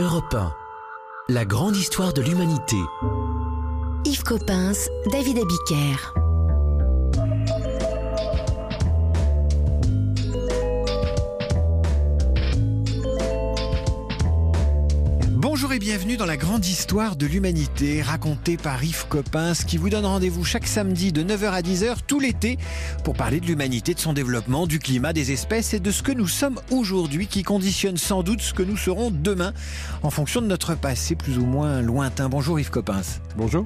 Europe 1. La grande histoire de l'humanité. Yves Coppens, David Abiker. Bienvenue dans la grande histoire de l'humanité racontée par Yves Coppens qui vous donne rendez-vous chaque samedi de 9h à 10h tout l'été pour parler de l'humanité, de son développement, du climat, des espèces et de ce que nous sommes aujourd'hui qui conditionne sans doute ce que nous serons demain en fonction de notre passé plus ou moins lointain. Bonjour Yves Coppens. Bonjour.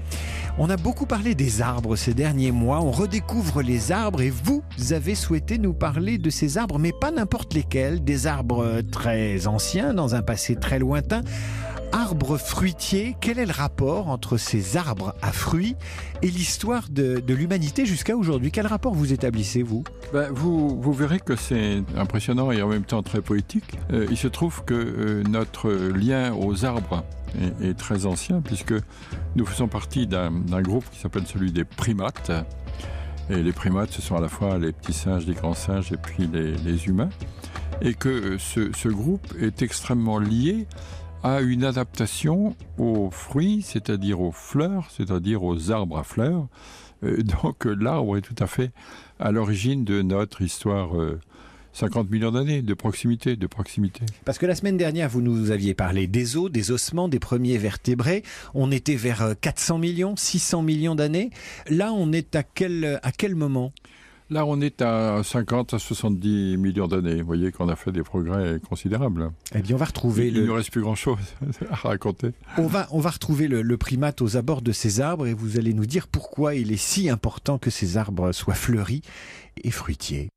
On a beaucoup parlé des arbres ces derniers mois, on redécouvre les arbres et vous avez souhaité nous parler de ces arbres mais pas n'importe lesquels, des arbres très anciens dans un passé très lointain arbres fruitiers, quel est le rapport entre ces arbres à fruits et l'histoire de, l'humanité jusqu'à aujourd'hui? Quel rapport vous établissez, vous? Ben, vous, verrez que c'est impressionnant et en même temps très poétique. Euh, il se trouve que euh, notre lien aux arbres est, très ancien puisque nous faisons partie d'un groupe qui s'appelle celui des primates. Et les primates, ce sont à la fois les petits singes, les grands singes et puis les, humains. Et que ce, ce groupe est extrêmement lié a une adaptation aux fruits, c'est-à-dire aux fleurs, c'est-à-dire aux arbres à fleurs. Euh, donc l'arbre est tout à fait à l'origine de notre histoire. Euh, 50 millions d'années de proximité, de proximité. Parce que la semaine dernière, vous nous aviez parlé des os, des ossements, des premiers vertébrés. On était vers 400 millions, 600 millions d'années. Là, on est à quel, à quel moment? Là, on est à 50 à 70 millions d'années. Vous voyez qu'on a fait des progrès considérables. Eh bien, on va retrouver. Il le... ne reste plus grand-chose à raconter. On va, on va retrouver le, le, primate aux abords de ces arbres et vous allez nous dire pourquoi il est si important que ces arbres soient fleuris et fruitiers.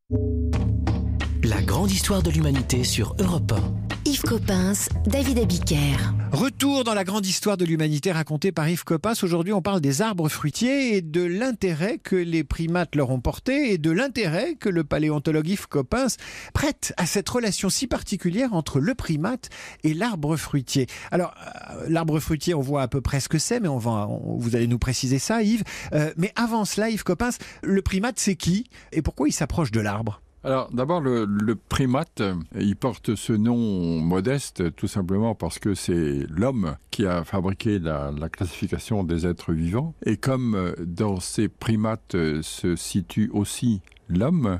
La grande histoire de l'humanité sur Europe 1. Yves Coppens, David Abiker. Retour dans la grande histoire de l'humanité racontée par Yves Coppens. Aujourd'hui, on parle des arbres fruitiers et de l'intérêt que les primates leur ont porté et de l'intérêt que le paléontologue Yves Coppens prête à cette relation si particulière entre le primate et l'arbre fruitier. Alors, euh, l'arbre fruitier, on voit à peu près ce que c'est, mais on va, on, vous allez nous préciser ça, Yves. Euh, mais avant cela, Yves Coppens, le primate, c'est qui et pourquoi il s'approche de l'arbre? Alors d'abord le, primate, il porte ce nom modeste tout simplement parce que c'est l'homme qui a fabriqué la, la, classification des êtres vivants et comme dans ces primates se situe aussi l'homme,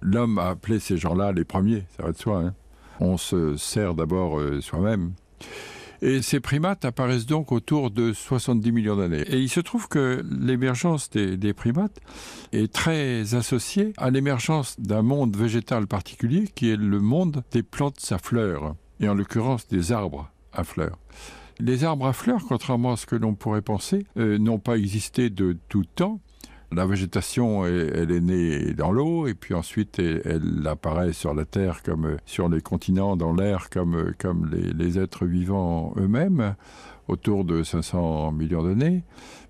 l'homme a appelé ces gens-là les premiers, ça va de soi. Hein On se sert d'abord euh, soi-même. Et ces primates apparaissent donc autour de 70 millions d'années. Et il se trouve que l'émergence des, primates est très associée à l'émergence d'un monde végétal particulier qui est le monde des plantes à fleurs, et en l'occurrence des arbres à fleurs. Les arbres à fleurs, contrairement à ce que l'on pourrait penser, euh, n'ont pas existé de tout temps. La végétation, elle, est née dans l'eau et puis ensuite elle, apparaît sur la terre comme sur les continents, dans l'air comme, comme les, les êtres vivants eux-mêmes autour de 500 millions d'années.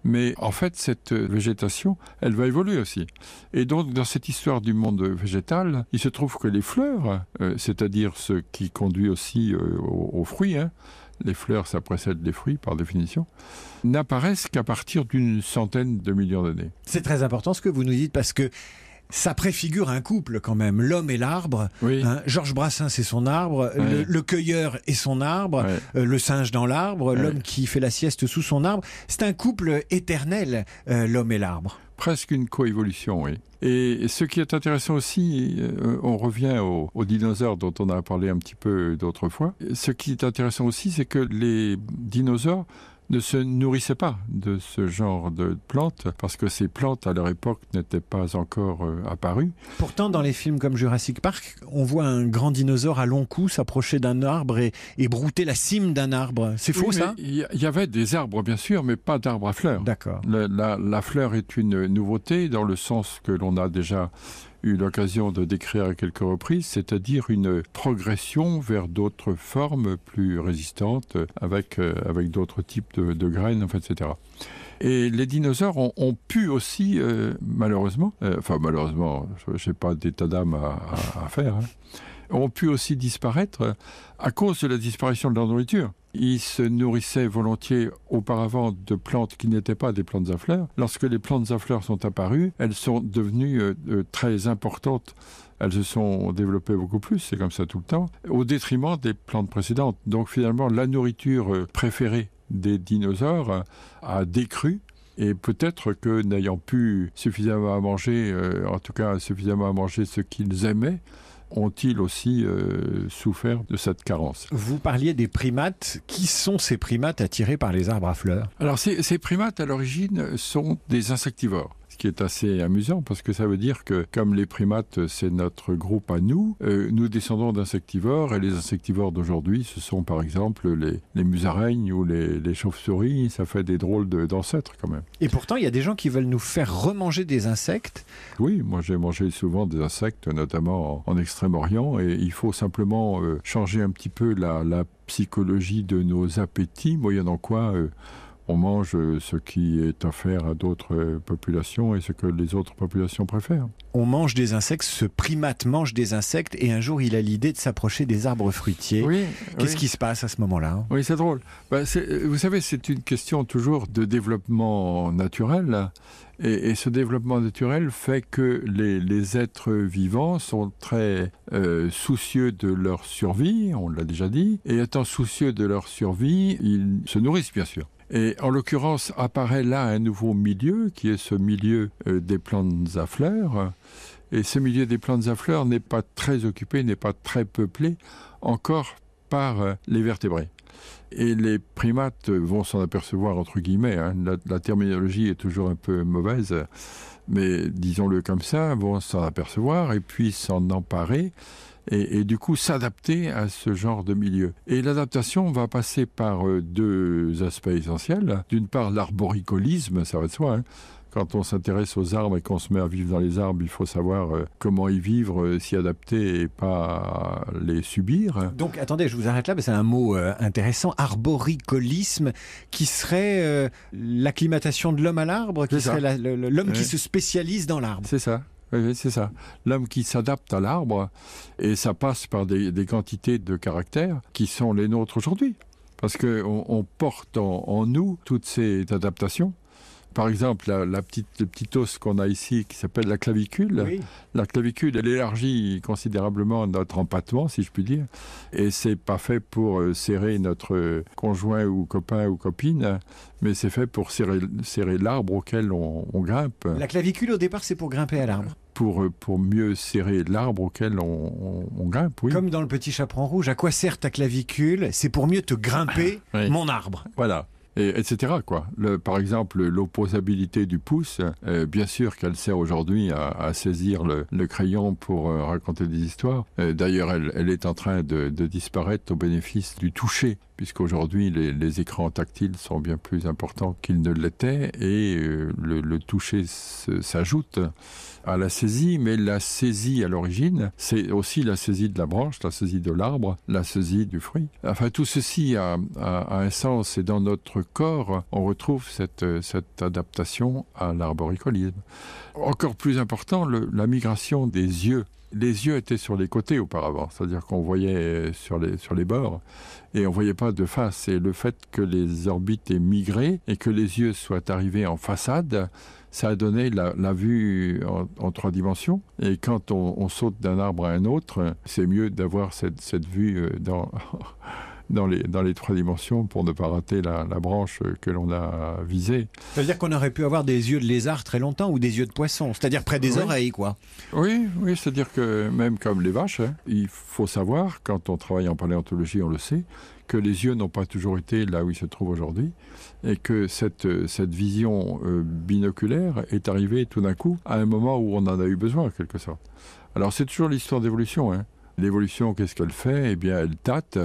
Mais en fait, cette végétation, elle va évoluer aussi. Et donc, dans cette histoire du monde végétal, il se trouve que les fleurs, euh, c'est-à-dire ce qui conduit aussi euh, aux, aux fruits, hein, les fleurs, ça précède les fruits par définition, n'apparaissent qu'à partir d'une centaine de millions d'années. C'est très important ce que vous nous dites parce que ça préfigure un couple quand même, l'homme et l'arbre. Oui. Hein, Georges Brassens c'est son arbre, Ouais. le, le, cueilleur et son arbre, Ouais. euh, le singe dans l'arbre, Ouais. l'homme qui fait la sieste sous son arbre. C'est un couple éternel, euh, l'homme et l'arbre. Presque une coévolution, oui. Et ce qui est intéressant aussi, euh, on revient aux, aux dinosaures dont on a parlé un petit peu d'autres fois. Ce qui est intéressant aussi, c'est que les dinosaures ne se nourrissaient pas de ce genre de plantes parce que ces plantes à leur époque n'étaient pas encore euh, apparues. Pourtant, dans les films comme Jurassic Park, on voit un grand dinosaure à long cou s'approcher d'un arbre et, et, brouter la cime d'un arbre. C'est faux oui, ça? Il y, y, avait des arbres bien sûr, mais pas d'arbres à fleurs. D'accord. La, la, la fleur est une nouveauté dans le sens que l'on a déjà eu l'occasion de décrire à quelques reprises, c'est-à-dire une progression vers d'autres formes plus résistantes avec, euh, avec d'autres types de, graines, etc. Et les dinosaures ont, pu aussi, euh, malheureusement, euh, enfin malheureusement, je n'ai pas d'état d'âme à, à, à, faire, hein, ont pu aussi disparaître à cause de la disparition de leur nourriture. Ils se nourrissaient volontiers auparavant de plantes qui n'étaient pas des plantes à fleurs. Lorsque les plantes à fleurs sont apparues, elles sont devenues euh, très importantes elles se sont développées beaucoup plus, c'est comme ça tout le temps, au détriment des plantes précédentes. Donc finalement, la nourriture préférée des dinosaures a décru et peut-être que n'ayant pu suffisamment à manger, euh, en tout cas suffisamment à manger ce qu'ils aimaient, ont-ils aussi euh, souffert de cette carence? Vous parliez des primates. Qui sont ces primates attirés par les arbres à fleurs? Alors ces, ces primates à l'origine sont des insectivores qui est assez amusant parce que ça veut dire que comme les primates, c'est notre groupe à nous, euh, nous descendons d'insectivores et les insectivores d'aujourd'hui, ce sont par exemple les, les musaraignes ou les, les chauves-souris. Ça fait des drôles d'ancêtres quand même. Et pourtant, il y a des gens qui veulent nous faire remanger des insectes. Oui, moi j'ai mangé souvent des insectes, notamment en, en Extrême-Orient, et il faut simplement euh, changer un petit peu la, la psychologie de nos appétits, moyennant quoi euh, on mange ce qui est offert à d'autres populations et ce que les autres populations préfèrent. On mange des insectes, ce primate mange des insectes et un jour il a l'idée de s'approcher des arbres fruitiers. Oui, Qu'est-ce oui. qui se passe à ce moment-là? Oui, c'est drôle. Ben, vous savez, c'est une question toujours de développement naturel. Et, et, ce développement naturel fait que les, les êtres vivants sont très euh, soucieux de leur survie, on l'a déjà dit, et étant soucieux de leur survie, ils se nourrissent bien sûr. Et en l'occurrence, apparaît là un nouveau milieu, qui est ce milieu euh, des plantes à fleurs. Et ce milieu des plantes à fleurs n'est pas très occupé, n'est pas très peuplé encore par euh, les vertébrés. Et les primates vont s'en apercevoir, entre guillemets, hein. la, la, terminologie est toujours un peu mauvaise, mais disons-le comme ça, vont s'en apercevoir et puis s'en emparer et, et, du coup s'adapter à ce genre de milieu. Et l'adaptation va passer par euh, deux aspects essentiels. D'une part, l'arboricolisme, ça va de soi. Hein. Quand on s'intéresse aux arbres et qu'on se met à vivre dans les arbres, il faut savoir euh, comment y vivre, euh, s'y adapter et pas les subir. Donc attendez, je vous arrête là, c'est un mot intéressant, arboricolisme, qui serait l'acclimatation de l'homme à l'arbre, qui serait l'homme qui se spécialise dans l'arbre. C'est ça. C'est ça. L'homme qui s'adapte à l'arbre, et ça passe par des, quantités de caractères qui sont les nôtres aujourd'hui. Parce qu'on on porte en, nous toutes ces adaptations. Par exemple, la, la petite, le petit os qu'on a ici qui s'appelle la clavicule. Oui. La clavicule, elle élargit considérablement notre empattement, si je puis dire. Et c'est pas fait pour euh, serrer notre conjoint ou copain ou copine, mais c'est fait pour serrer, serrer l'arbre auquel on, on, grimpe. La clavicule, au départ, c'est pour grimper à l'arbre. Pour, pour mieux serrer l'arbre auquel on, on, on, grimpe, oui. Comme dans le petit chaperon rouge, à quoi sert ta clavicule? C'est pour mieux te grimper oui. mon arbre. Voilà et, etc. Quoi. Par exemple, l'opposabilité du pouce, euh, bien sûr qu'elle sert aujourd'hui à, saisir le, crayon pour euh, raconter des histoires. Euh, D'ailleurs, elle, elle, est en train de, disparaître au bénéfice du toucher, puisqu'aujourd'hui les, les, écrans tactiles sont bien plus importants qu'ils ne l'étaient et euh, le, toucher s'ajoute à la saisie, mais la saisie à l'origine, c'est aussi la saisie de la branche, la saisie de l'arbre, la saisie du fruit. Enfin, tout ceci a, un sens et dans notre corps, on retrouve cette, adaptation à l'arboricolisme. Encore plus important, la migration des yeux les yeux étaient sur les côtés auparavant, c'est-à-dire qu'on voyait sur les, sur les bords et on voyait pas de face. Et le fait que les orbites aient migré et que les yeux soient arrivés en façade, ça a donné la, vue en, trois dimensions. Et quand on, on saute d'un arbre à un autre, c'est mieux d'avoir cette, cette vue dans dans les, dans les trois dimensions pour ne pas rater la, la branche que l'on a visée. Ça veut dire qu'on aurait pu avoir des yeux de lézard très longtemps ou des yeux de poisson, c'est-à-dire près des oui. oreilles, quoi. Oui, oui, c'est-à-dire que même comme les vaches, hein, il faut savoir, quand on travaille en paléontologie, on le sait, que les yeux n'ont pas toujours été là où ils se trouvent aujourd'hui et que cette, cette vision euh, binoculaire est arrivée tout d'un coup à un moment où on en a eu besoin, en quelque sorte. Alors c'est toujours l'histoire d'évolution. Hein. L'évolution, qu'est-ce qu'elle fait? Eh bien, elle tâte.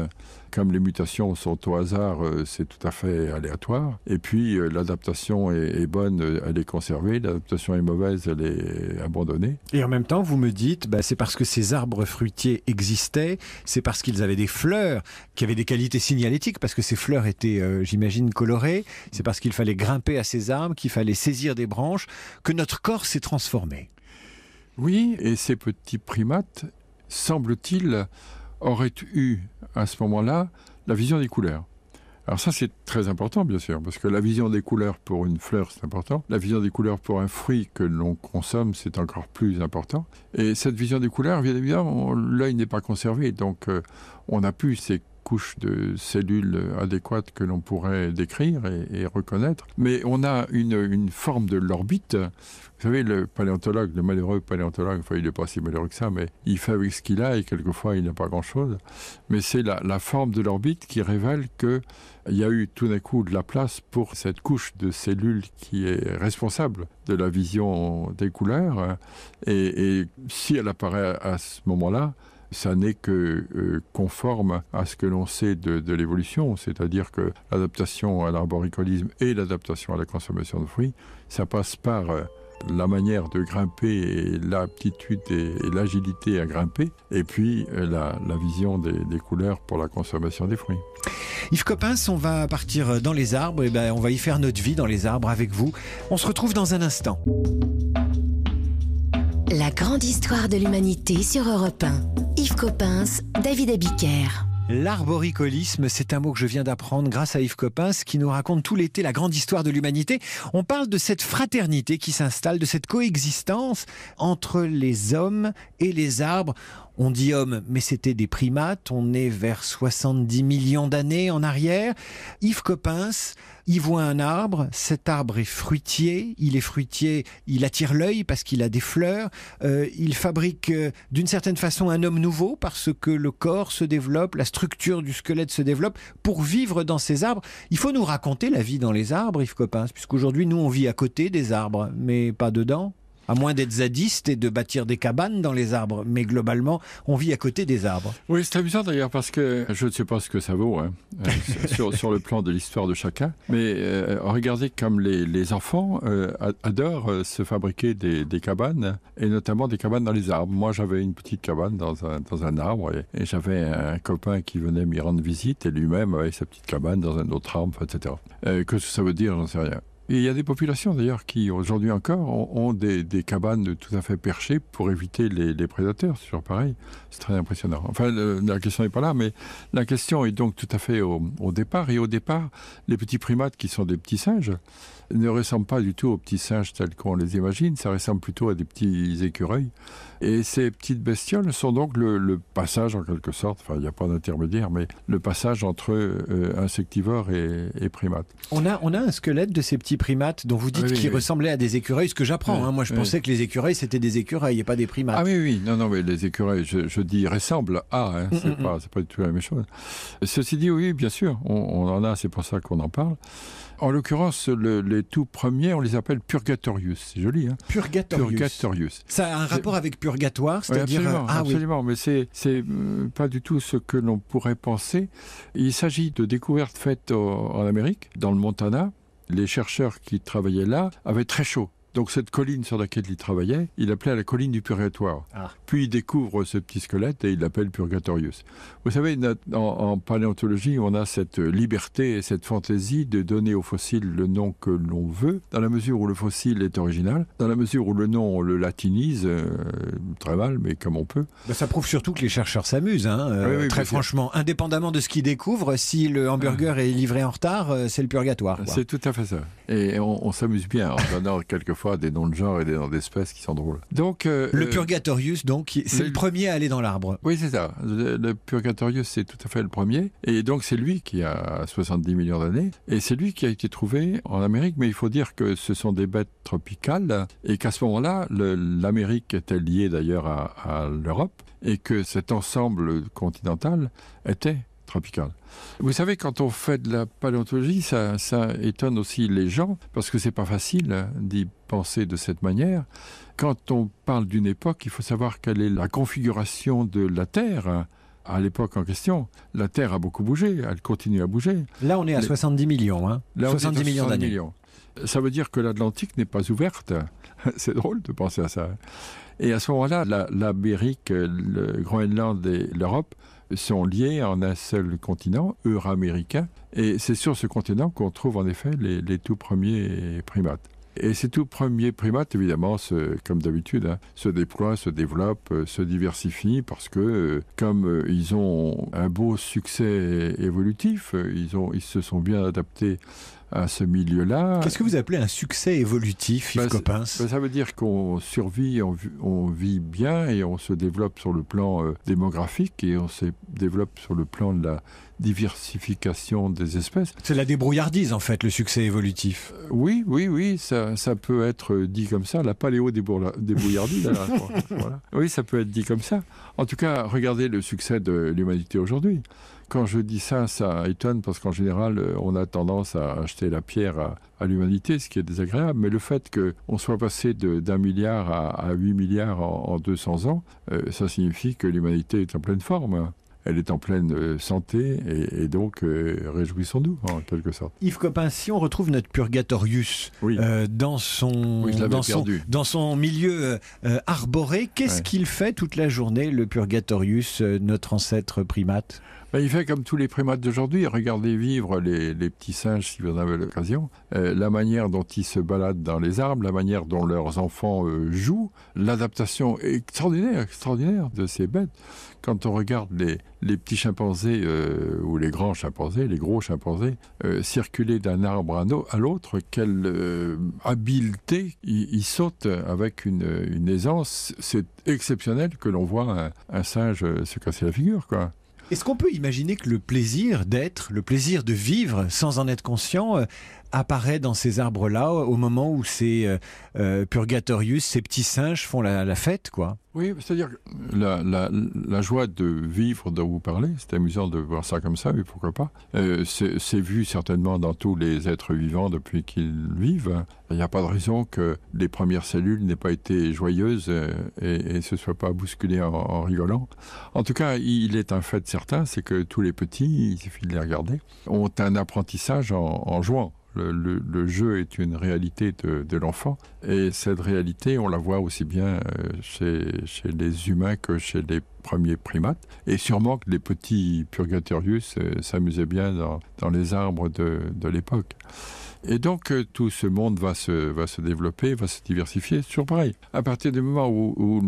Comme les mutations sont au hasard, euh, c'est tout à fait aléatoire. Et puis, euh, l'adaptation est, est, bonne, elle est conservée. L'adaptation est mauvaise, elle est abandonnée. Et en même temps, vous me dites, bah, c'est parce que ces arbres fruitiers existaient, c'est parce qu'ils avaient des fleurs qui avaient des qualités signalétiques, parce que ces fleurs étaient, euh, j'imagine, colorées. C'est parce qu'il fallait grimper à ces arbres, qu'il fallait saisir des branches, que notre corps s'est transformé. Oui, et ces petits primates semble-t-il, aurait eu à ce moment-là la vision des couleurs. Alors ça, c'est très important, bien sûr, parce que la vision des couleurs pour une fleur, c'est important. La vision des couleurs pour un fruit que l'on consomme, c'est encore plus important. Et cette vision des couleurs, bien évidemment, l'œil n'est pas conservé, donc euh, on n'a plus ces couches de cellules adéquates que l'on pourrait décrire et, reconnaître. Mais on a une, forme de l'orbite. Vous savez, le paléontologue, le malheureux paléontologue, enfin il n'est pas si malheureux que ça, mais il fait avec ce qu'il a et quelquefois il n'a pas grand-chose. Mais c'est la, la, forme de l'orbite qui révèle qu'il y a eu tout d'un coup de la place pour cette couche de cellules qui est responsable de la vision des couleurs. Et si elle apparaît à ce moment-là, ça n'est que euh, conforme à ce que l'on sait de, l'évolution, c'est-à-dire que l'adaptation à l'arboricolisme et l'adaptation à la consommation de fruits, ça passe par euh, la manière de grimper et l'aptitude et, l'agilité à grimper, et puis euh, la, vision des, couleurs pour la consommation des fruits. Yves Coppens, on va partir dans les arbres, et ben on va y faire notre vie dans les arbres avec vous. On se retrouve dans un instant. La grande histoire de l'humanité sur Europe 1. Yves Coppens, David Abiker. L'arboricolisme, c'est un mot que je viens d'apprendre grâce à Yves Coppens qui nous raconte tout l'été la grande histoire de l'humanité. On parle de cette fraternité qui s'installe, de cette coexistence entre les hommes et les arbres. On dit homme, mais c'était des primates. On est vers 70 millions d'années en arrière. Yves Coppens, il voit un arbre. Cet arbre est fruitier. Il est fruitier. Il attire l'œil parce qu'il a des fleurs. Euh, il fabrique euh, d'une certaine façon un homme nouveau parce que le corps se développe, la structure du squelette se développe. Pour vivre dans ces arbres, il faut nous raconter la vie dans les arbres, Yves Coppens, puisqu'aujourd'hui nous on vit à côté des arbres, mais pas dedans. À moins d'être zadiste et de bâtir des cabanes dans les arbres. Mais globalement, on vit à côté des arbres. Oui, c'est amusant d'ailleurs parce que je ne sais pas ce que ça vaut hein, sur, sur, le plan de l'histoire de chacun. Mais euh, regardez comme les, les enfants euh, adorent euh, se fabriquer des, des, cabanes et notamment des cabanes dans les arbres. Moi, j'avais une petite cabane dans un, dans un arbre et, et j'avais un copain qui venait m'y rendre visite et lui-même avait sa petite cabane dans un autre arbre, etc. Euh, que ça veut dire, j'en sais rien. Et il y a des populations d'ailleurs qui, aujourd'hui encore, ont, des, cabanes tout à fait perchées pour éviter les, prédateurs. C'est toujours pareil. C'est très impressionnant. Enfin, la question n'est pas là, mais la question est donc tout à fait au, départ. Et au départ, les petits primates qui sont des petits singes ne ressemblent pas du tout aux petits singes tels qu'on les imagine. Ça ressemble plutôt à des petits écureuils. Et ces petites bestioles sont donc le, le passage, en quelque sorte, enfin, il n'y a pas d'intermédiaire, mais le passage entre euh, insectivores et, et primates. On a, on a un squelette de ces petits primates dont vous dites oui, qu'ils oui. ressemblaient à des écureuils, ce que j'apprends. Oui, hein. Moi, je pensais que les écureuils, c'était des écureuils et pas des primates. Ah oui, oui, non, non, mais les écureuils, je, je dis ressemblent à, hein. c'est mm -mm. pas, pas du tout la même chose. Ceci dit, oui, bien sûr, on, on en a, c'est pour ça qu'on en parle. En l'occurrence, le, les tout premiers, on les appelle Purgatorius. C'est joli, hein Purgatorius. Purgatorius. Ça a un rapport avec purgatoire, c'est-à-dire oui, absolument, ah, absolument, oui. mais c'est c'est euh, pas du tout ce que l'on pourrait penser. Il s'agit de découvertes faites en Amérique, dans le Montana. Les chercheurs qui travaillaient là avaient très chaud. Donc cette colline sur laquelle il travaillait, il appelait la colline du purgatoire. Ah. Puis il découvre ce petit squelette et il l'appelle Purgatorius. Vous savez, en, en, paléontologie, on a cette liberté et cette fantaisie de donner au fossile le nom que l'on veut, dans la mesure où le fossile est original, dans la mesure où le nom on le latinise, euh, très mal, mais comme on peut. Ben, ça prouve surtout que les chercheurs s'amusent, hein, euh, oui, oui, très franchement. Sûr. Indépendamment de ce qu'ils découvrent, si le hamburger ah. est livré en retard, euh, c'est le purgatoire. C'est tout à fait ça. Et on, on s'amuse bien en donnant quelquefois des noms de genre et des noms d'espèces qui sont drôles. Donc euh, le Purgatorius, donc c'est le... le... premier à aller dans l'arbre. Oui, c'est ça. Le, le Purgatorius, c'est tout à fait le premier. Et donc c'est lui qui a 70 millions d'années. Et c'est lui qui a été trouvé en Amérique. Mais il faut dire que ce sont des bêtes tropicales et qu'à ce moment-là, l'Amérique était liée d'ailleurs à, à l'Europe et que cet ensemble continental était Vous savez, quand on fait de la paléontologie, ça, ça étonne aussi les gens, parce que c'est pas facile d'y penser de cette manière. Quand on parle d'une époque, il faut savoir quelle est la configuration de la Terre à l'époque en question, la Terre a beaucoup bougé, elle continue à bouger. Là, on est à Les... 70 millions, hein Là, 70 millions d'années. Ça veut dire que l'Atlantique n'est pas ouverte. C'est drôle de penser à ça. Et à ce moment-là, l'Amérique, le Groenland et l'Europe sont liés en un seul continent, euro-américain, et c'est sur ce continent qu'on trouve en effet les, tout premiers primates. Et ces tout premiers primates, évidemment, comme d'habitude, hein, se déploient, se développent, euh, se diversifient parce que, euh, comme euh, ils ont un beau succès évolutif, ils se sont bien adaptés à ce milieu-là. Qu'est-ce que vous appelez un succès évolutif, Yves Coppens Ben, ça veut dire qu'on survit, on, vit- on vit bien et on se développe sur le plan euh, démographique et on se développe sur le plan de la diversification des espèces. C'est la débrouillardise, en fait, le succès évolutif. Euh, Oui, oui, oui, ça, ça peut être dit comme ça, la paléo débourla- débrouillardise. là, je crois. Voilà. Oui, ça peut être dit comme ça. En tout cas, regardez le succès de l'humanité aujourd'hui. Quand je dis ça, ça étonne parce qu'en général, euh, on a tendance à acheter la pierre à, à l'humanité, ce qui est désagréable. Mais le fait qu'on soit passé d'un milliard à, à 8 milliards en, en 200 ans, euh, ça signifie que l'humanité est en pleine forme. Elle est en pleine euh, santé et, et donc euh, réjouissons-nous en quelque sorte. Yves Coppens, si on retrouve notre Purgatorius Oui. euh, dans, son, Oui, dans, son, perdu. dans son milieu euh, arboré, qu'est-ce Ouais. qu'il fait toute la journée, le Purgatorius, notre ancêtre primate? Ben, il fait comme tous les primates d'aujourd'hui. Regardez vivre les, petits singes si vous en avez l'occasion. Euh, la manière dont ils se baladent dans les arbres, la manière dont leurs enfants euh, jouent, l'adaptation extraordinaire, extraordinaire de ces bêtes. Quand on regarde les, petits chimpanzés euh, ou les grands chimpanzés, les gros chimpanzés, circuler d'un arbre à l'autre, quelle habileté ils, sautent avec une, aisance. C'est exceptionnel que l'on voit un, un singe se casser la figure, quoi. Est-ce qu'on peut imaginer que le plaisir d'être, le plaisir de vivre sans en être conscient, euh, apparaît dans ces arbres-là au moment où ces euh, euh, Purgatorius, ces petits singes font la, la fête, quoi Oui, c'est-à-dire que la, la, la joie de vivre dont vous parlez, c'est amusant de voir ça comme ça, mais pourquoi pas. Euh, c'est vu certainement dans tous les êtres vivants depuis qu'ils vivent. Il n'y a pas de raison que les premières cellules n'aient pas été joyeuses et ne se soient pas bousculées en, en rigolant. En tout cas, il est un fait certain, c'est que tous les petits, il suffit de les regarder, ont un apprentissage en, en jouant. Le, jeu est une réalité de, l'enfant et cette réalité, on la voit aussi bien euh, chez, les humains que chez les premiers primates. Et sûrement que les petits Purgatorius euh, s'amusaient bien dans, les arbres de l'époque. Et donc euh, tout ce monde va se, va se développer, va se diversifier, toujours pareil. À partir du moment où,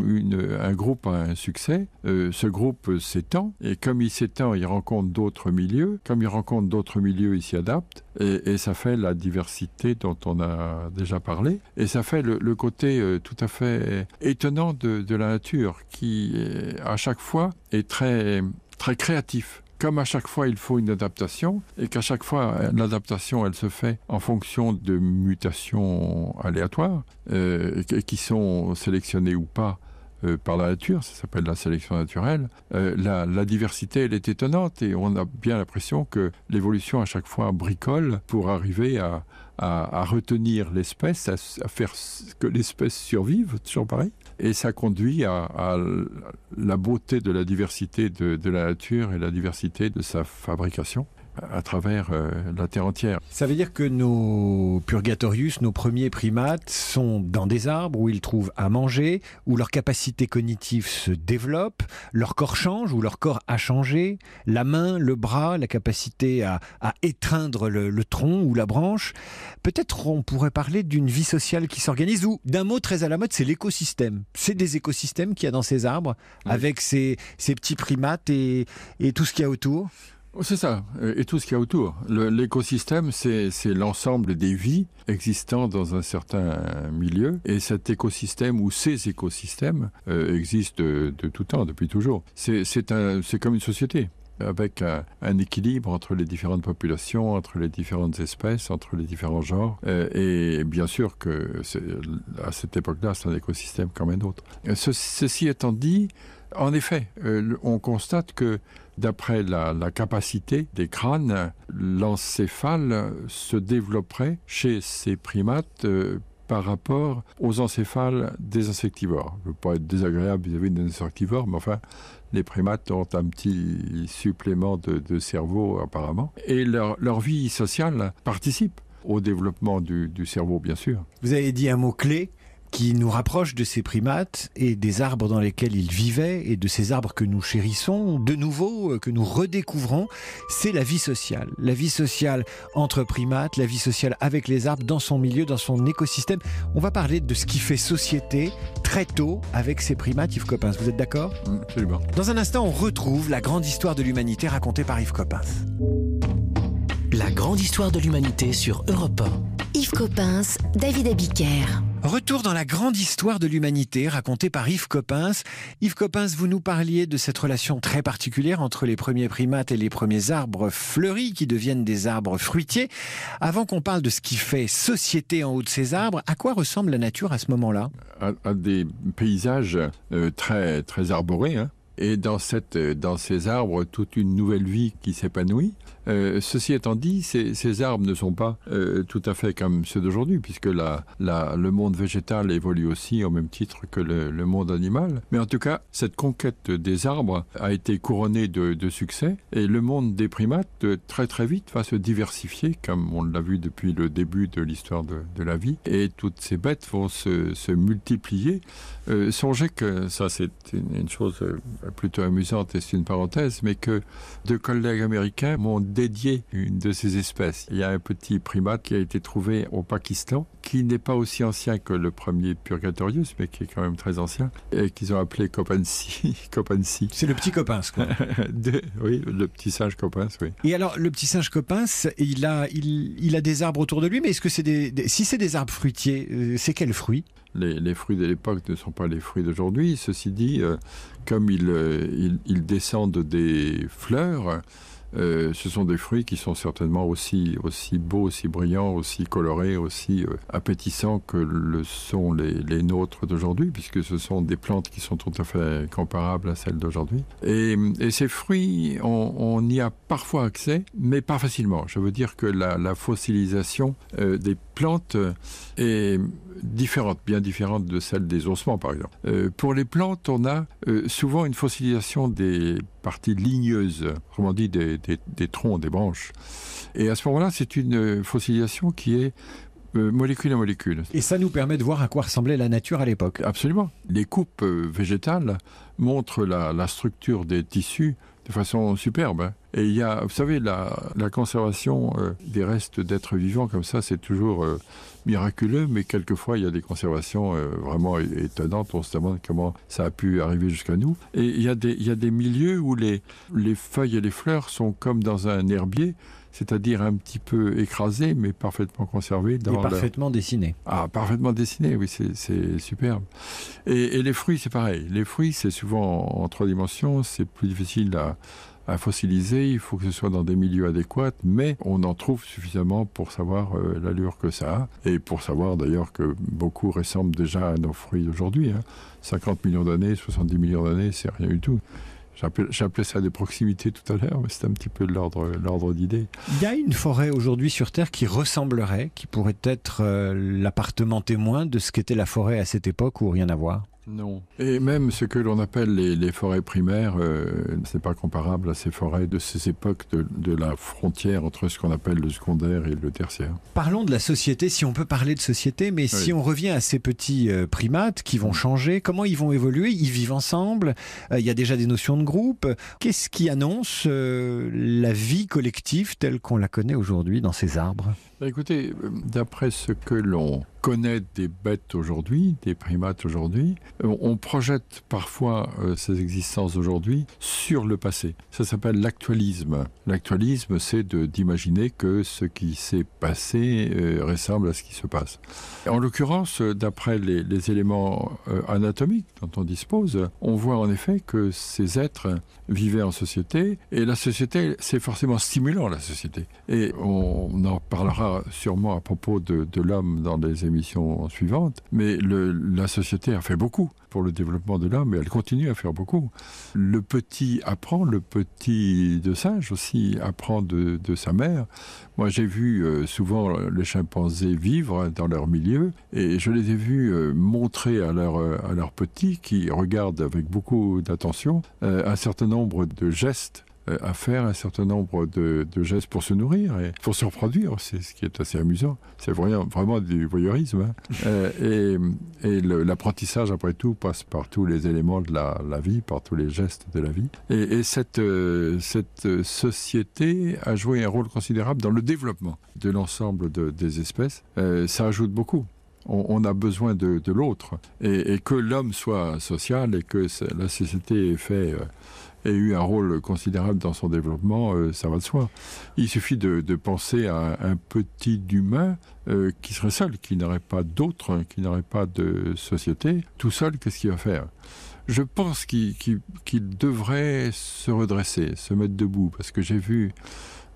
un groupe a un succès, euh, ce groupe s'étend, et comme il s'étend, il rencontre d'autres milieux, comme il rencontre d'autres milieux, il s'y adapte, et, ça fait la diversité dont on a déjà parlé, et ça fait le, côté euh, tout à fait étonnant de, de la nature, qui à chaque fois est très, très créatif comme à chaque fois il faut une adaptation et qu'à chaque fois l'adaptation elle se fait en fonction de mutations aléatoires euh, qui sont sélectionnées ou pas euh, par la nature, ça s'appelle la sélection naturelle, euh, la, diversité elle est étonnante et on a bien l'impression que l'évolution à chaque fois bricole pour arriver à, à, à retenir l'espèce, à, à faire que l'espèce survive, toujours pareil. Et ça conduit à, la beauté de la diversité de, la nature et la diversité de sa fabrication à travers euh, la Terre entière. Ça veut dire que nos Purgatorius, nos premiers primates, sont dans des arbres où ils trouvent à manger, où leur capacité cognitive se développe, leur corps change, où leur corps a changé, la main, le bras, la capacité à, à étreindre le, le, tronc ou la branche. Peut-être on pourrait parler d'une vie sociale qui s'organise, ou d'un mot très à la mode, c'est l'écosystème. C'est des écosystèmes qu'il y a dans ces arbres, oui. avec ces, ces, petits primates et, et tout ce qu'il y a autour. C'est ça, et tout ce qu'il y a autour. L'écosystème, c'est l'ensemble des vies existant dans un certain milieu, et cet écosystème ou ces écosystèmes euh, existent de, tout temps, depuis toujours. C'est comme une société avec un, équilibre entre les différentes populations, entre les différentes espèces, entre les différents genres. Euh, et bien sûr que à cette époque-là, c'est un écosystème comme un autre. Ce, ceci étant dit, en effet, euh, on constate que d'après la, capacité des crânes, l'encéphale se développerait chez ces primates euh, par rapport aux encéphales des insectivores. Je ne veux pas être désagréable vis-à-vis -vis des insectivores, mais enfin, les primates ont un petit supplément de, cerveau apparemment. Et leur, vie sociale participe au développement du cerveau, bien sûr. Vous avez dit un mot clé, qui nous rapproche de ces primates et des arbres dans lesquels ils vivaient et de ces arbres que nous chérissons, de nouveau, euh, que nous redécouvrons, c'est la vie sociale. La vie sociale entre primates, la vie sociale avec les arbres, dans son milieu, dans son écosystème. On va parler de ce qui fait société très tôt avec ces primates, Yves Coppens. Vous êtes d'accord? Absolument. Dans un instant, on retrouve la grande histoire de l'humanité racontée par Yves Coppens. La grande histoire de l'humanité sur Europe 1. Yves Coppens, David Abiker. Retour dans la grande histoire de l'humanité racontée par Yves Coppens. Yves Coppens, vous nous parliez de cette relation très particulière entre les premiers primates et les premiers arbres fleuris qui deviennent des arbres fruitiers. Avant qu'on parle de ce qui fait société en haut de ces arbres, à quoi ressemble la nature à ce moment-là? À, à des paysages euh, très, très arborés. Hein. Et dans, cette, dans ces arbres, toute une nouvelle vie qui s'épanouit. Euh, ceci étant dit, ces, arbres ne sont pas euh, tout à fait comme ceux d'aujourd'hui, puisque le monde végétal évolue aussi au même titre que le, monde animal. Mais en tout cas, cette conquête des arbres a été couronnée de, succès, et le monde des primates, très très vite, va se diversifier, comme on l'a vu depuis le début de l'histoire de, la vie, et toutes ces bêtes vont se multiplier. Euh, songez que, ça c'est une, une chose plutôt amusante, et c'est une parenthèse, mais que deux collègues américains m'ont dédié une de ces espèces. Il y a un petit primate qui a été trouvé au Pakistan, qui n'est pas aussi ancien que le premier Purgatorius, mais qui est quand même très ancien, et qu'ils ont appelé Copansi. Copansi. C'est le petit copain, quoi. de, oui, le petit singe copain, oui. Et alors, le petit singe copain, il a, il, il a des arbres autour de lui, mais est-ce que c'est des, des, si c'est des arbres fruitiers, euh, c'est quels fruits les, fruits de l'époque ne sont pas les fruits d'aujourd'hui. Ceci dit, euh, comme ils, euh, descendent des fleurs, euh, ce sont des fruits qui sont certainement aussi, aussi beaux, aussi brillants, aussi colorés, aussi euh, appétissants que le sont les, nôtres d'aujourd'hui, puisque ce sont des plantes qui sont tout à fait comparables à celles d'aujourd'hui. Et, ces fruits, on, y a parfois accès, mais pas facilement. Je veux dire que la, fossilisation euh, des plantes est différente, bien différente de celle des ossements, par exemple. Pour les plantes, on a souvent une fossilisation des parties ligneuses, autrement dit des, des, des troncs, des branches. Et à ce moment-là, c'est une fossilisation qui est euh, molécule à molécule. Et ça nous permet de voir à quoi ressemblait la nature à l'époque. Absolument. Les coupes euh, végétales montrent la, la, structure des tissus de façon superbe. Et il y a, vous savez, la, la conservation euh, des restes d'êtres vivants comme ça, c'est toujours euh, miraculeux, mais quelquefois il y a des conservations euh, vraiment étonnantes. On se demande comment ça a pu arriver jusqu'à nous. Et il y, a des, il y a des milieux où les, les feuilles et les fleurs sont comme dans un herbier c'est-à-dire un petit peu écrasé, mais parfaitement conservé. Dans et parfaitement leur... dessiné. Ah, parfaitement dessiné, oui, c'est superbe. Et, et les fruits, c'est pareil. Les fruits, c'est souvent en, en trois dimensions, c'est plus difficile à, à fossiliser, il faut que ce soit dans des milieux adéquats, mais on en trouve suffisamment pour savoir euh, l'allure que ça a, et pour savoir d'ailleurs que beaucoup ressemblent déjà à nos fruits d'aujourd'hui. Hein. 50 millions d'années, 70 millions d'années, c'est rien du tout. J'appelais ça des proximités tout à l'heure, mais c'est un petit peu l'ordre d'idée. Il y a une forêt aujourd'hui sur Terre qui ressemblerait, qui pourrait être euh, l'appartement témoin de ce qu'était la forêt à cette époque ou rien à voir? Non. Et même ce que l'on appelle les, les, forêts primaires, euh, c'est pas comparable à ces forêts de ces époques de, de la frontière entre ce qu'on appelle le secondaire et le tertiaire. Parlons de la société, si on peut parler de société, mais oui. si on revient à ces petits euh, primates qui vont changer, comment ils vont évoluer? Ils vivent ensemble, euh, il y a déjà des notions de groupe. Qu'est-ce qui annonce euh, la vie collective telle qu'on la connaît aujourd'hui dans ces arbres? Écoutez, euh, d'après ce que l'on connaît des bêtes aujourd'hui, des primates aujourd'hui, euh, on projette parfois euh, ces existences aujourd'hui sur le passé. Ça s'appelle l'actualisme. L'actualisme, c'est d'imaginer que ce qui s'est passé ressemble à ce qui se passe. En l'occurrence, d'après les, éléments anatomiques dont on dispose, on voit en effet que ces êtres vivaient en société et la société, c'est forcément stimulant la société. Et on en parlera sûrement à propos de, l'homme dans les émissions suivantes, mais la société a fait beaucoup pour le développement de l'homme et elle continue à faire beaucoup. Le petit apprend, le petit de singe aussi apprend de, sa mère. Moi j'ai vu euh, souvent les chimpanzés vivre dans leur milieu et je les ai vus euh, montrer à leur petits qui regardent avec beaucoup d'attention euh, un certain nombre de gestes euh, à faire un certain nombre de, de, gestes pour se nourrir et pour se reproduire. C'est ce qui est assez amusant. C'est vraiment, vraiment du voyeurisme. Hein. euh, et, et l'apprentissage, après tout, passe par tous les éléments de la, la vie, par tous les gestes de la vie. Et, et cette, euh, cette société a joué un rôle considérable dans le développement de l'ensemble de, des espèces. Euh, ça ajoute beaucoup on, a besoin de, de l'autre et, et que l'homme soit social et que la société ait fait euh, ait eu un rôle considérable dans son développement, euh, ça va de soi. Il suffit de, penser à un petit humain euh, qui serait seul, qui n'aurait pas d'autre, qui n'aurait pas de société, tout seul, qu'est-ce qu'il va faire? Je pense qu'il qu qu devrait se redresser, se mettre debout, parce que j'ai vu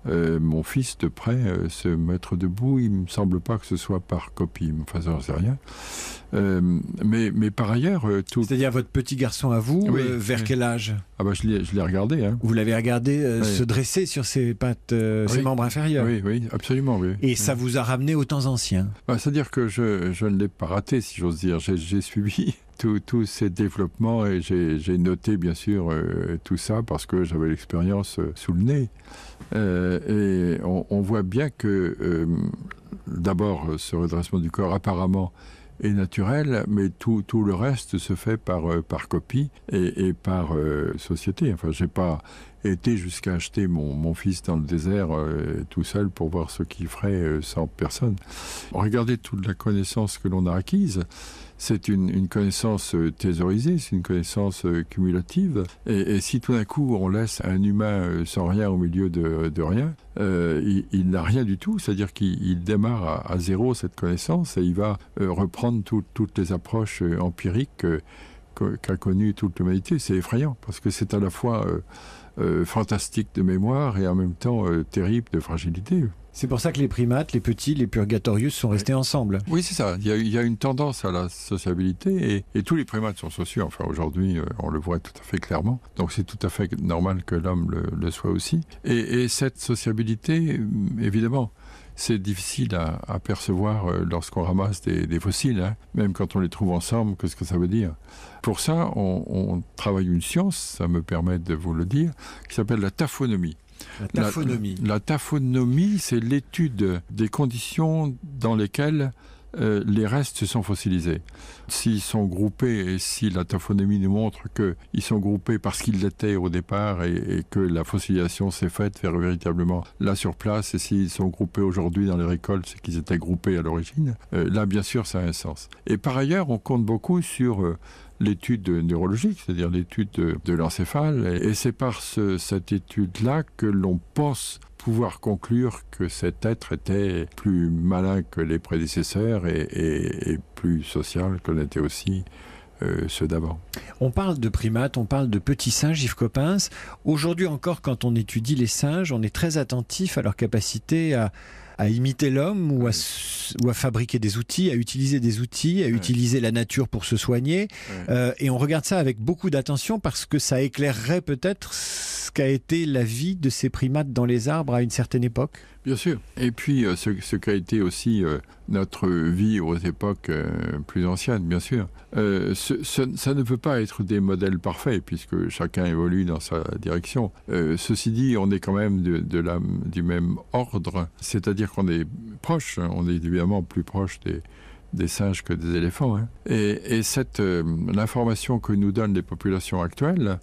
euh, mon fils de près euh, se mettre debout, il me semble pas que ce soit par copie, enfin j'en sais rien. Euh, mais, mais par ailleurs, tout. C'est-à-dire votre petit garçon à vous, Oui, vers oui. quel âge? Ah bah je l'ai regardé. Hein. Vous l'avez regardé Oui. se dresser sur ses pattes, ses membres inférieurs. Oui, oui, absolument, oui. Et ça vous a ramené aux temps anciens? Bah, C'est-à-dire que je, je ne l'ai pas raté, si j'ose dire. J'ai j'ai suivi tous tous ces développements et j'ai noté, bien sûr, euh, tout ça parce que j'avais l'expérience euh, sous le nez. Euh, et on, voit bien que, d'abord, ce redressement du corps, apparemment, est naturel, mais tout, tout le reste se fait par, par copie et, par société. Enfin, j'ai pas été jusqu'à acheter mon, fils dans le désert tout seul pour voir ce qu'il ferait sans personne. Regardez toute la connaissance que l'on a acquise. C'est une, connaissance euh, thésaurisée, c'est une connaissance euh, cumulative. Et, si tout d'un coup on laisse un humain euh, sans rien au milieu de, rien, il, n'a rien du tout. C'est-à-dire qu'il il démarre à, zéro cette connaissance et il va reprendre tout, toutes les approches empiriques que- qu'a connues toute l'humanité. C'est effrayant parce que c'est à la fois fantastique de mémoire et en même temps terrible de fragilité. C'est pour ça que les primates, les petits, les purgatorius sont restés ensemble. Oui, c'est ça. Il y, a, il y a une tendance à la sociabilité et, et tous les primates sont sociaux. Enfin, aujourd'hui, euh, on le voit tout à fait clairement. Donc, c'est tout à fait normal que l'homme le, le soit aussi. Et, et cette sociabilité, euh, évidemment, c'est difficile à, à percevoir euh, lorsqu'on ramasse des, des fossiles, hein. même quand on les trouve ensemble, qu'est-ce que ça veut dire? Pour ça, on, on travaille une science, ça me permet de vous le dire, qui s'appelle la taphonomie. La taphonomie. La, la taphonomie, c'est l'étude des conditions dans lesquelles euh, les restes sont fossilisés. S'ils sont groupés et si la taphonomie nous montre qu'ils sont groupés parce qu'ils l'étaient au départ et, et que la fossilisation s'est faite vers véritablement là sur place et s'ils sont groupés aujourd'hui dans les récoltes, c'est qu'ils étaient groupés à l'origine, euh, là bien sûr ça a un sens. Et par ailleurs, on compte beaucoup sur euh, l'étude neurologique, c'est-à-dire l'étude de, l'encéphale. Et, c'est par ce, cette étude-là que l'on pense pouvoir conclure que cet être était plus malin que les prédécesseurs et plus social que l'était aussi euh, ceux d'avant. On parle de primates, on parle de petits singes, Yves Coppens. Aujourd'hui encore, quand on étudie les singes, on est très attentif à leur capacité à, à imiter l'homme ou, à s- ou à fabriquer des outils, à utiliser des outils, à utiliser la nature pour se soigner. Euh, et on regarde ça avec beaucoup d'attention parce que ça éclairerait peut-être ce qu'a été la vie de ces primates dans les arbres à une certaine époque. Bien sûr. Et puis, euh, ce, ce qu'a été aussi euh, notre vie aux époques euh, plus anciennes, bien sûr. Ça ne peut pas être des modèles parfaits, puisque chacun évolue dans sa direction. Ceci dit, on est quand même de la, du même ordre, c'est-à-dire qu'on est proche, hein, on est évidemment plus proche des, des singes que des éléphants. Hein. Et, et cette euh, l'information que nous donnent les populations actuelles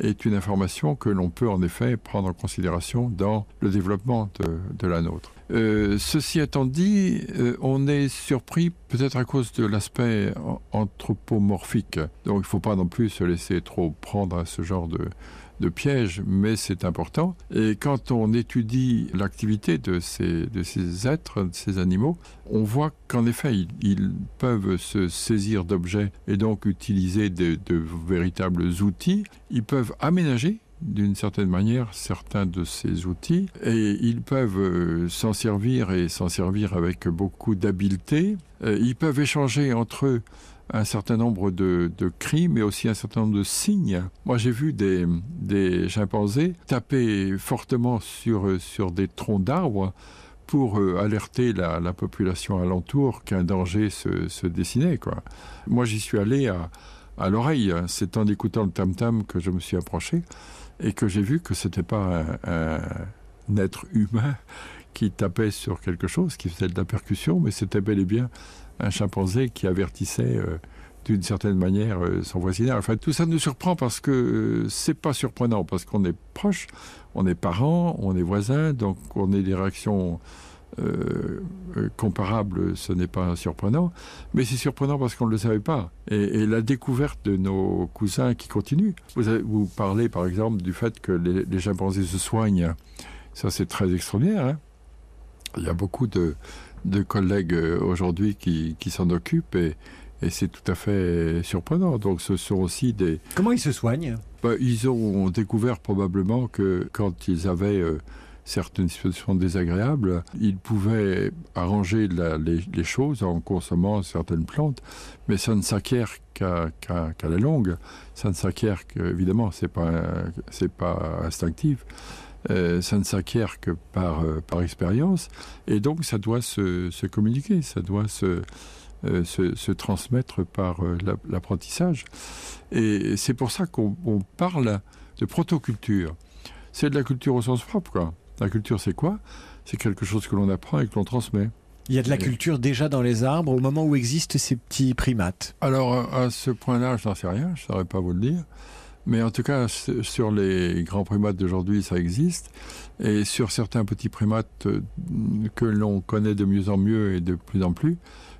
est une information que l'on peut en effet prendre en considération dans le développement de, la nôtre. Euh, ceci étant dit, euh, on est surpris peut-être à cause de l'aspect an- anthropomorphique. Donc il ne faut pas non plus se laisser trop prendre à ce genre de, de piège, mais c'est important. Et quand on étudie l'activité de ces, de ces êtres, de ces animaux, on voit qu'en effet, ils, peuvent se saisir d'objets et donc utiliser de, de véritables outils. Ils peuvent aménager d'une certaine manière certains de ces outils et ils peuvent euh, s'en servir et s'en servir avec beaucoup d'habileté. Euh, ils peuvent échanger entre eux un certain nombre de, de cris, mais aussi un certain nombre de signes. Moi, j'ai vu des, des chimpanzés taper fortement sur, sur des troncs d'arbres pour euh, alerter la, la population alentour qu'un danger se, dessinait. Quoi. Moi, j'y suis allé à, à l'oreille. C'est en écoutant le tam-tam que je me suis approché. et que j'ai vu que c'était pas un, être humain qui tapait sur quelque chose, qui faisait de la percussion, mais c'était bel et bien un chimpanzé qui avertissait euh, d'une certaine manière euh, son voisinage. Enfin, tout ça nous surprend parce que euh, c'est pas surprenant, parce qu'on est proche, on est parents, on est voisins, donc on a des réactions comparables, ce n'est pas surprenant, mais c'est surprenant parce qu'on ne le savait pas. Et, la découverte de nos cousins qui continue. Vous, parlez par exemple du fait que les, les chimpanzés se soignent. Ça, c'est très extraordinaire. Hein Il y a beaucoup de, de collègues aujourd'hui qui, qui s'en occupent et, et c'est tout à fait surprenant. Donc ce sont aussi des... Comment ils se soignent? Bah, Ils ont découvert probablement que quand ils avaient euh, certaines situations désagréables, ils pouvaient arranger la, les, les, choses en consommant certaines plantes, mais ça ne s'acquiert qu'à qu qu la longue. Ça ne s'acquiert qu'évidemment, ce n'est pas, pas instinctif. Euh, ça ne s'acquiert que par, euh, par expérience, et donc ça doit se, se communiquer, ça doit se, euh, se, se, transmettre par l'apprentissage. Et c'est pour ça qu'on parle de protoculture. C'est de la culture au sens propre. Quoi. La culture, c'est quoi? C'est quelque chose que l'on apprend et que l'on transmet. Il y a de la culture déjà dans les arbres au moment où existent ces petits primates. Alors, à ce point-là, je n'en sais rien, je ne saurais pas vous le dire. Mais en tout cas, sur les grands primates d'aujourd'hui, ça existe. Et sur certains petits primates euh, que l'on connaît de mieux en mieux et de plus en plus,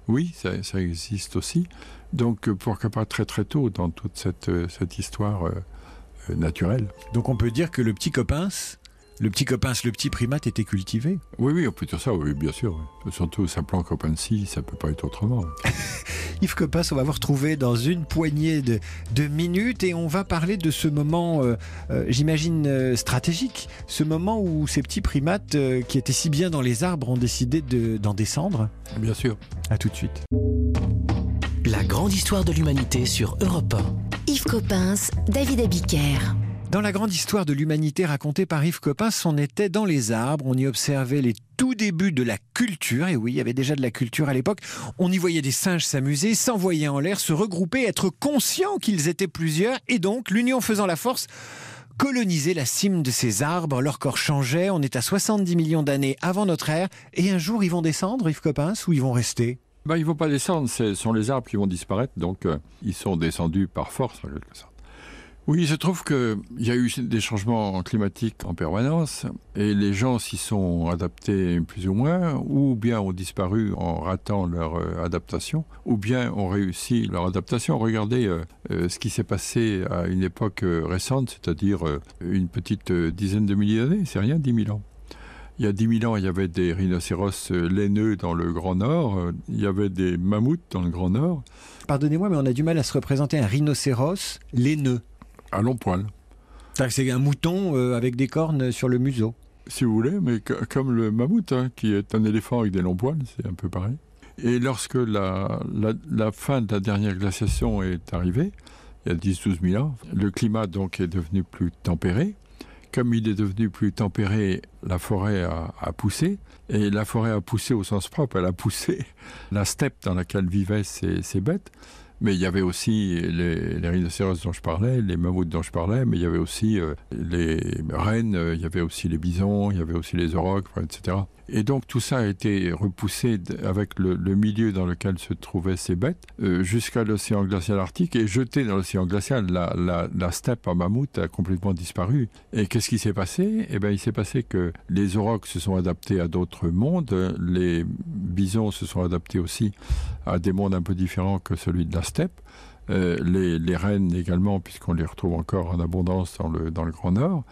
oui, ça, ça existe aussi. Donc, pourquoi pas très très tôt dans toute cette, cette histoire euh, naturelle. Donc, on peut dire que le petit copain, le petit copain, le petit primate était cultivé. Oui, oui, on peut dire ça, oui, bien sûr. Surtout s'appelant copain si, ça peut pas être autrement. Yves Coppens, on va vous retrouver dans une poignée de, de minutes et on va parler de ce moment, euh, euh, j'imagine, euh, stratégique. Ce moment où ces petits primates euh, qui étaient si bien dans les arbres ont décidé d'en de, descendre. Bien sûr. À tout de suite. La grande histoire de l'humanité sur Europe 1. Yves Coppens, David Abiker. Dans la grande histoire de l'humanité racontée par Yves Coppens, on était dans les arbres, on y observait les tout débuts de la culture, et oui, il y avait déjà de la culture à l'époque, on y voyait des singes s'amuser, s'envoyer en l'air, se regrouper, être conscients qu'ils étaient plusieurs, et donc, l'union faisant la force, coloniser la cime de ces arbres, leur corps changeait, on est à 70 millions d'années avant notre ère, et un jour ils vont descendre, Yves Coppens, ou ils vont rester? Ben, Ils ne vont pas descendre, ce sont les arbres qui vont disparaître, donc euh, ils sont descendus par force en quelque sorte. Oui, il se trouve qu'il y a eu des changements climatiques en permanence et les gens s'y sont adaptés plus ou moins, ou bien ont disparu en ratant leur euh, adaptation, ou bien ont réussi leur adaptation. Regardez euh, euh, ce qui s'est passé à une époque récente, c'est-à-dire une petite dizaine de milliers d'années, c'est rien, 10 000 ans. Il y a 10 000 ans, il y avait des rhinocéros laineux dans le Grand Nord, il y avait des mammouths dans le Grand Nord. Pardonnez-moi, mais on a du mal à se représenter un rhinocéros laineux. À long poil. C'est un mouton euh, avec des cornes sur le museau. Si vous voulez, mais comme le mammouth, hein, qui est un éléphant avec des longs poils, c'est un peu pareil. Et lorsque la, la, la, fin de la dernière glaciation est arrivée, il y a 10-12 000 ans, le climat donc est devenu plus tempéré. Comme il est devenu plus tempéré, la forêt a, a poussé. Et la forêt a poussé au sens propre, elle a poussé la steppe dans laquelle vivaient ces, ces bêtes. Mais il y avait aussi les, les rhinocéros dont je parlais, les mammouths dont je parlais, mais il y avait aussi euh, les rennes, euh, il y avait aussi les bisons, il y avait aussi les aurochs, etc. Et donc tout ça a été repoussé avec le, milieu dans lequel se trouvaient ces bêtes euh, jusqu'à l'océan glacial arctique et jeté dans l'océan glacial. La, la, la steppe à mammouth a complètement disparu. Et qu'est-ce qui s'est passé? Eh bien, il s'est passé que les aurochs se sont adaptés à d'autres mondes, les bisons se sont adaptés aussi à des mondes un peu différents que celui de la steppe. Euh, les, les rennes également, puisqu'on les retrouve encore en abondance dans le, dans le Grand Nord.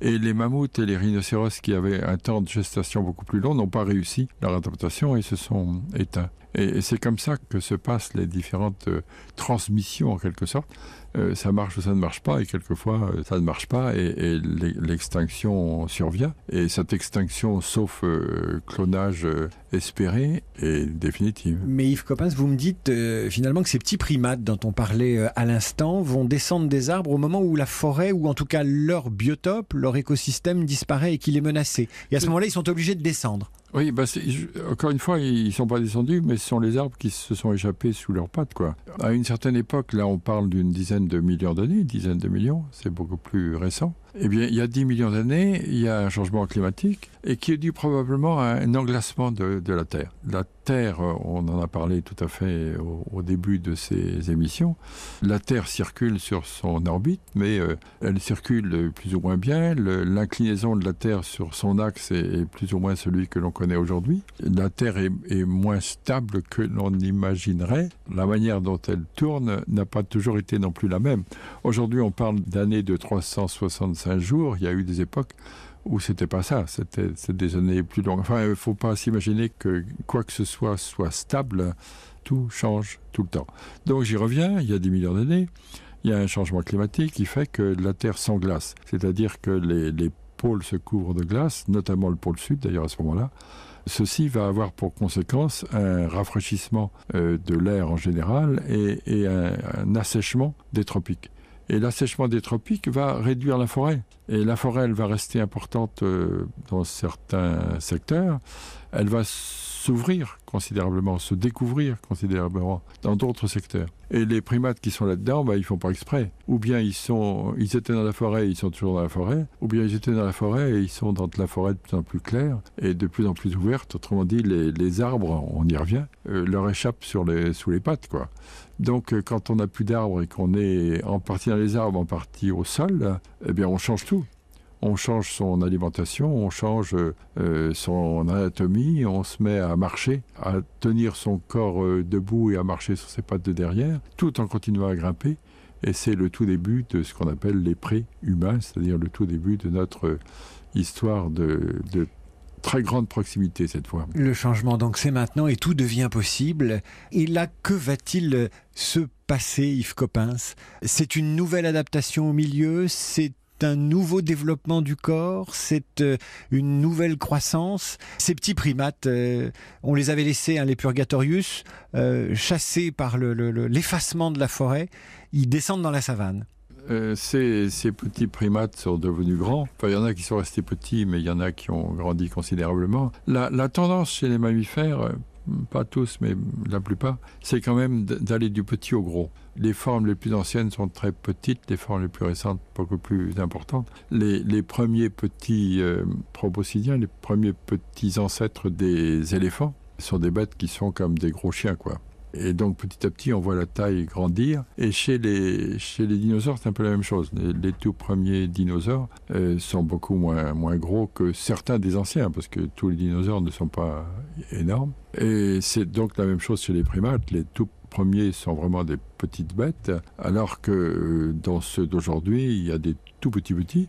Et les mammouths et les rhinocéros qui avaient un temps de gestation beaucoup plus long n'ont pas réussi leur adaptation et se sont éteints. Et, c'est comme ça que se passent les différentes euh, transmissions en quelque sorte. Euh, ça marche ou ça ne marche pas, et quelquefois euh, ça ne marche pas, et, et l'extinction survient. Et cette extinction, sauf euh, clonage espéré, est définitive. Mais Yves Coppens, vous me dites euh, finalement que ces petits primates dont on parlait à l'instant vont descendre des arbres au moment où la forêt, ou en tout cas leur biotope, leur écosystème disparaît et qu'il est menacé. Et à ce moment-là, ils sont obligés de descendre. Oui, bah encore une fois, ils ne sont pas descendus, mais ce sont les arbres qui se sont échappés sous leurs pattes. À une certaine époque, là on parle d'une dizaine de millions d'années, dizaine de millions, c'est beaucoup plus récent. Eh bien, il y a 10 millions d'années, il y a un changement climatique et qui est dû probablement à un englacement de, la Terre. La Terre, on en a parlé tout à fait au, début de ces émissions, la Terre circule sur son orbite, mais euh, elle circule plus ou moins bien. L'inclinaison de la Terre sur son axe est, plus ou moins celui que l'on connaît aujourd'hui. La Terre est, moins stable que l'on imaginerait. La manière dont elle tourne n'a pas toujours été non plus la même. Aujourd'hui, on parle d'années de 365 jours. Il y a eu des époques où c'était pas ça, c'était des années plus longues. Enfin, il ne faut pas s'imaginer que quoi que ce soit soit stable, tout change tout le temps. Donc j'y reviens, il y a 10 millions d'années, il y a un changement climatique qui fait que la Terre s'englace, c'est-à-dire que les, les pôles se couvrent de glace, notamment le pôle sud d'ailleurs à ce moment-là. Ceci va avoir pour conséquence un rafraîchissement euh, de l'air en général et, un assèchement des tropiques. Et l'assèchement des tropiques va réduire la forêt. Et la forêt, elle va rester importante euh, dans certains secteurs. Elle va s'ouvrir considérablement, se découvrir considérablement dans d'autres secteurs. Et les primates qui sont là-dedans, bah, ils font pas exprès. Ou bien ils sont, ils étaient dans la forêt, ils sont toujours dans la forêt. Ou bien ils étaient dans la forêt et ils sont dans la forêt de plus en plus claire et de plus en plus ouverte. Autrement dit, les, arbres, on y revient, euh, leur échappent sous les pattes, quoi. Donc, euh, quand on n'a plus d'arbres et qu'on est en partie dans les arbres, en partie au sol, eh bien, on change tout on change son alimentation, on change euh, son anatomie, on se met à marcher, à tenir son corps euh, debout et à marcher sur ses pattes de derrière, tout en continuant à grimper. Et c'est le tout début de ce qu'on appelle les pré-humains, c'est-à-dire le tout début de notre euh, histoire de, de très grande proximité cette fois. Le changement donc c'est maintenant et tout devient possible. Et là, que va-t-il se passer, Yves Coppens? C'est une nouvelle adaptation au milieu, c'est un nouveau développement du corps, c'est euh, une nouvelle croissance. Ces petits primates, euh, on les avait laissés, hein, les Purgatorius, euh, chassés par l'effacement le, le, de la forêt, ils descendent dans la savane. Ces, petits primates sont devenus grands. Il y en a qui sont restés petits, mais il y en a qui ont grandi considérablement. La tendance chez les mammifères, pas tous, mais la plupart, c'est quand même d'aller du petit au gros. Les formes les plus anciennes sont très petites, les formes les plus récentes beaucoup plus importantes. Les, premiers petits euh, proboscidiens, les premiers petits ancêtres des éléphants, sont des bêtes qui sont comme des gros chiens, quoi. Et donc petit à petit, on voit la taille grandir. Et chez les, chez les dinosaures, c'est un peu la même chose. Les, les tout premiers dinosaures euh, sont beaucoup moins, moins gros que certains des anciens, parce que tous les dinosaures ne sont pas énormes. Et c'est donc la même chose chez les primates. Les tout premiers sont vraiment des petites bêtes, alors que euh, dans ceux d'aujourd'hui, il y a des tout petits petits.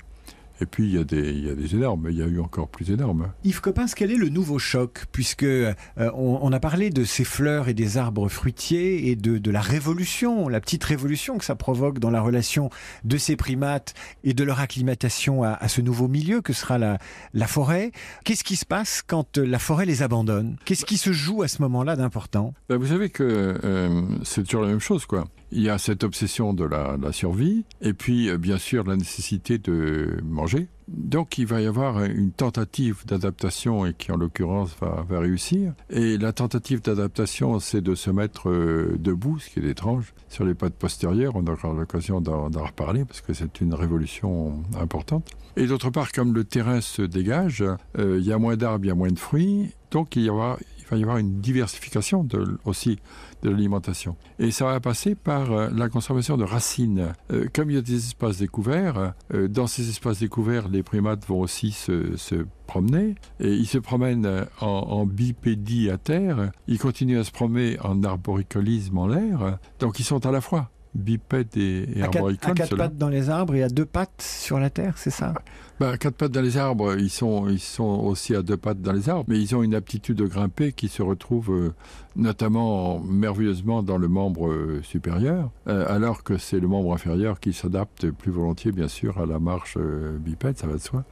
Et puis il y, a des, il y a des énormes, il y a eu encore plus énormes. Yves Coppens, quel est le nouveau choc? Puisque euh, on, on, a parlé de ces fleurs et des arbres fruitiers et de, de, la révolution, la petite révolution que ça provoque dans la relation de ces primates et de leur acclimatation à, à ce nouveau milieu que sera la, la forêt. Qu'est-ce qui se passe quand la forêt les abandonne? Qu'est-ce qui se joue à ce moment-là d'important? Ben Vous savez que euh, c'est toujours la même chose, quoi il y a cette obsession de la, survie, et puis bien sûr la nécessité de manger. Donc il va y avoir une tentative d'adaptation et qui en l'occurrence va, réussir. Et la tentative d'adaptation, c'est de se mettre euh, debout, ce qui est étrange, sur les pattes postérieures. On aura l'occasion d'en reparler parce que c'est une révolution importante. Et d'autre part, comme le terrain se dégage, euh, il y a moins d'arbres, il y a moins de fruits, donc il, y aura, va y avoir une diversification de, aussi de l'alimentation. Et ça va passer par euh, la conservation de racines. Euh, comme il y a des espaces découverts, euh, dans ces espaces découverts, les primates vont aussi se, se promener. Et ils se promènent en, en, bipédie à terre, ils continuent à se promener en arboricolisme en l'air, donc ils sont à la fois bipèdes et, et à arboricoles. À quatre pattes dans les arbres et à deux pattes sur la terre, c'est ça? Bah, quatre pattes dans les arbres, ils sont, ils sont aussi à deux pattes dans les arbres, mais ils ont une aptitude de grimper qui se retrouve euh, notamment merveilleusement dans le membre euh, supérieur, euh, alors que c'est le membre inférieur qui s'adapte plus volontiers, bien sûr, à la marche bipède, ça va de soi.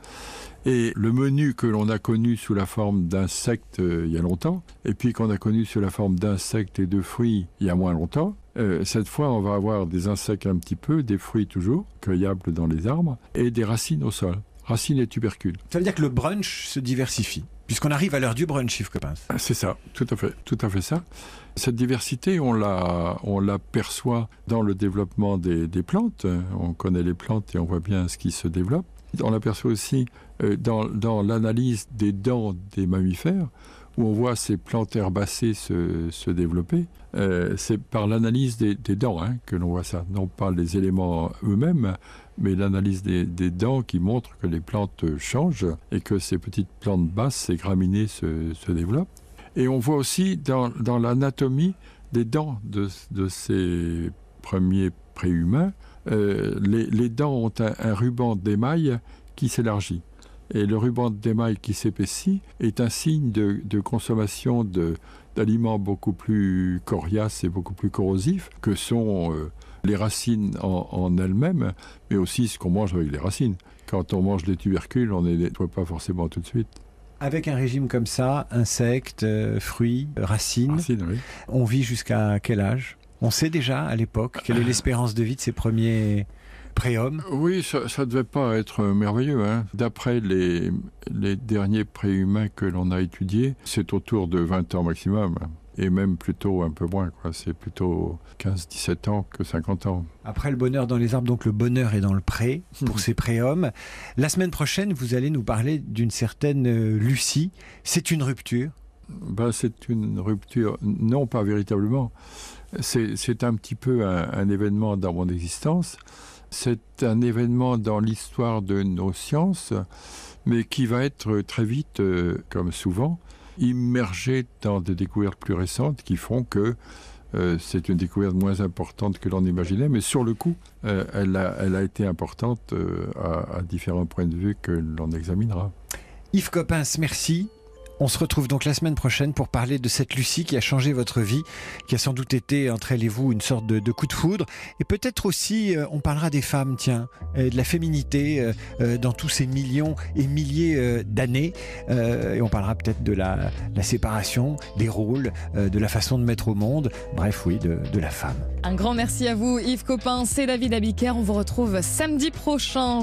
Et le menu que l'on a connu sous la forme d'insectes il y a longtemps, et puis qu'on a connu sous la forme d'insectes et de fruits il y a moins longtemps, cette fois, on va avoir des insectes un petit peu, des fruits toujours, cueillables dans les arbres, et des racines au sol racines et tubercules. Ça veut dire que le brunch se diversifie puisqu'on arrive à l'heure du brunch, Yves Coppens. C'est ça, tout à fait, tout à fait ça. Cette diversité, on la, on la perçoit dans le développement des, des plantes. On connaît les plantes et on voit bien ce qui se développe. On l'aperçoit aussi euh, dans, dans l'analyse des dents des mammifères, où on voit ces plantes herbacées se, se développer. Euh, c'est par l'analyse des, des dents hein, que l'on voit ça, non pas les éléments eux-mêmes, mais l'analyse des, dents qui montre que les plantes changent et que ces petites plantes basses, ces graminées se, développent. Et on voit aussi dans, l'anatomie des dents de, ces premiers préhumains, euh, les, dents ont un, ruban d'émail qui s'élargit. Et le ruban d'émail qui s'épaissit est un signe de, de consommation d'aliments beaucoup plus coriaces et beaucoup plus corrosifs que sont euh, les racines en, en elles-mêmes, mais aussi ce qu'on mange avec les racines. Quand on mange des tubercules, on ne les nettoie pas forcément tout de suite. Avec un régime comme ça, insectes, euh, fruits, racines, racines oui. on vit jusqu'à quel âge? On sait déjà à l'époque quelle est l'espérance de vie de ces premiers préhommes? Oui, ça ne devait pas être merveilleux. Hein. D'après les, les derniers préhumains que l'on a étudiés, c'est autour de 20 ans maximum. Et même plutôt un peu moins, c'est plutôt 15-17 ans que 50 ans. Après le bonheur dans les arbres, donc le bonheur est dans le pré pour ces préhommes. La semaine prochaine, vous allez nous parler d'une certaine euh, Lucie. C'est une rupture? Ben, C'est une rupture, non pas véritablement. C'est un petit peu un, un événement dans mon existence. C'est un événement dans l'histoire de nos sciences, mais qui va être très vite, euh, comme souvent, immergé dans des découvertes plus récentes qui font que euh, c'est une découverte moins importante que l'on imaginait, mais sur le coup, euh, elle, a, été importante euh, à, à différents points de vue que l'on examinera. Yves Coppens, merci. On se retrouve donc la semaine prochaine pour parler de cette Lucie qui a changé votre vie, qui a sans doute été entre elle et vous une sorte de, coup de foudre. Et peut-être aussi, euh, on parlera des femmes, tiens, euh, de la féminité euh, dans tous ces millions et milliers d'années. Et on parlera peut-être de la, séparation, des rôles, de la façon de mettre au monde, bref, oui, de, de la femme. Un grand merci à vous, Yves Coppens et David Abiker. On vous retrouve samedi prochain.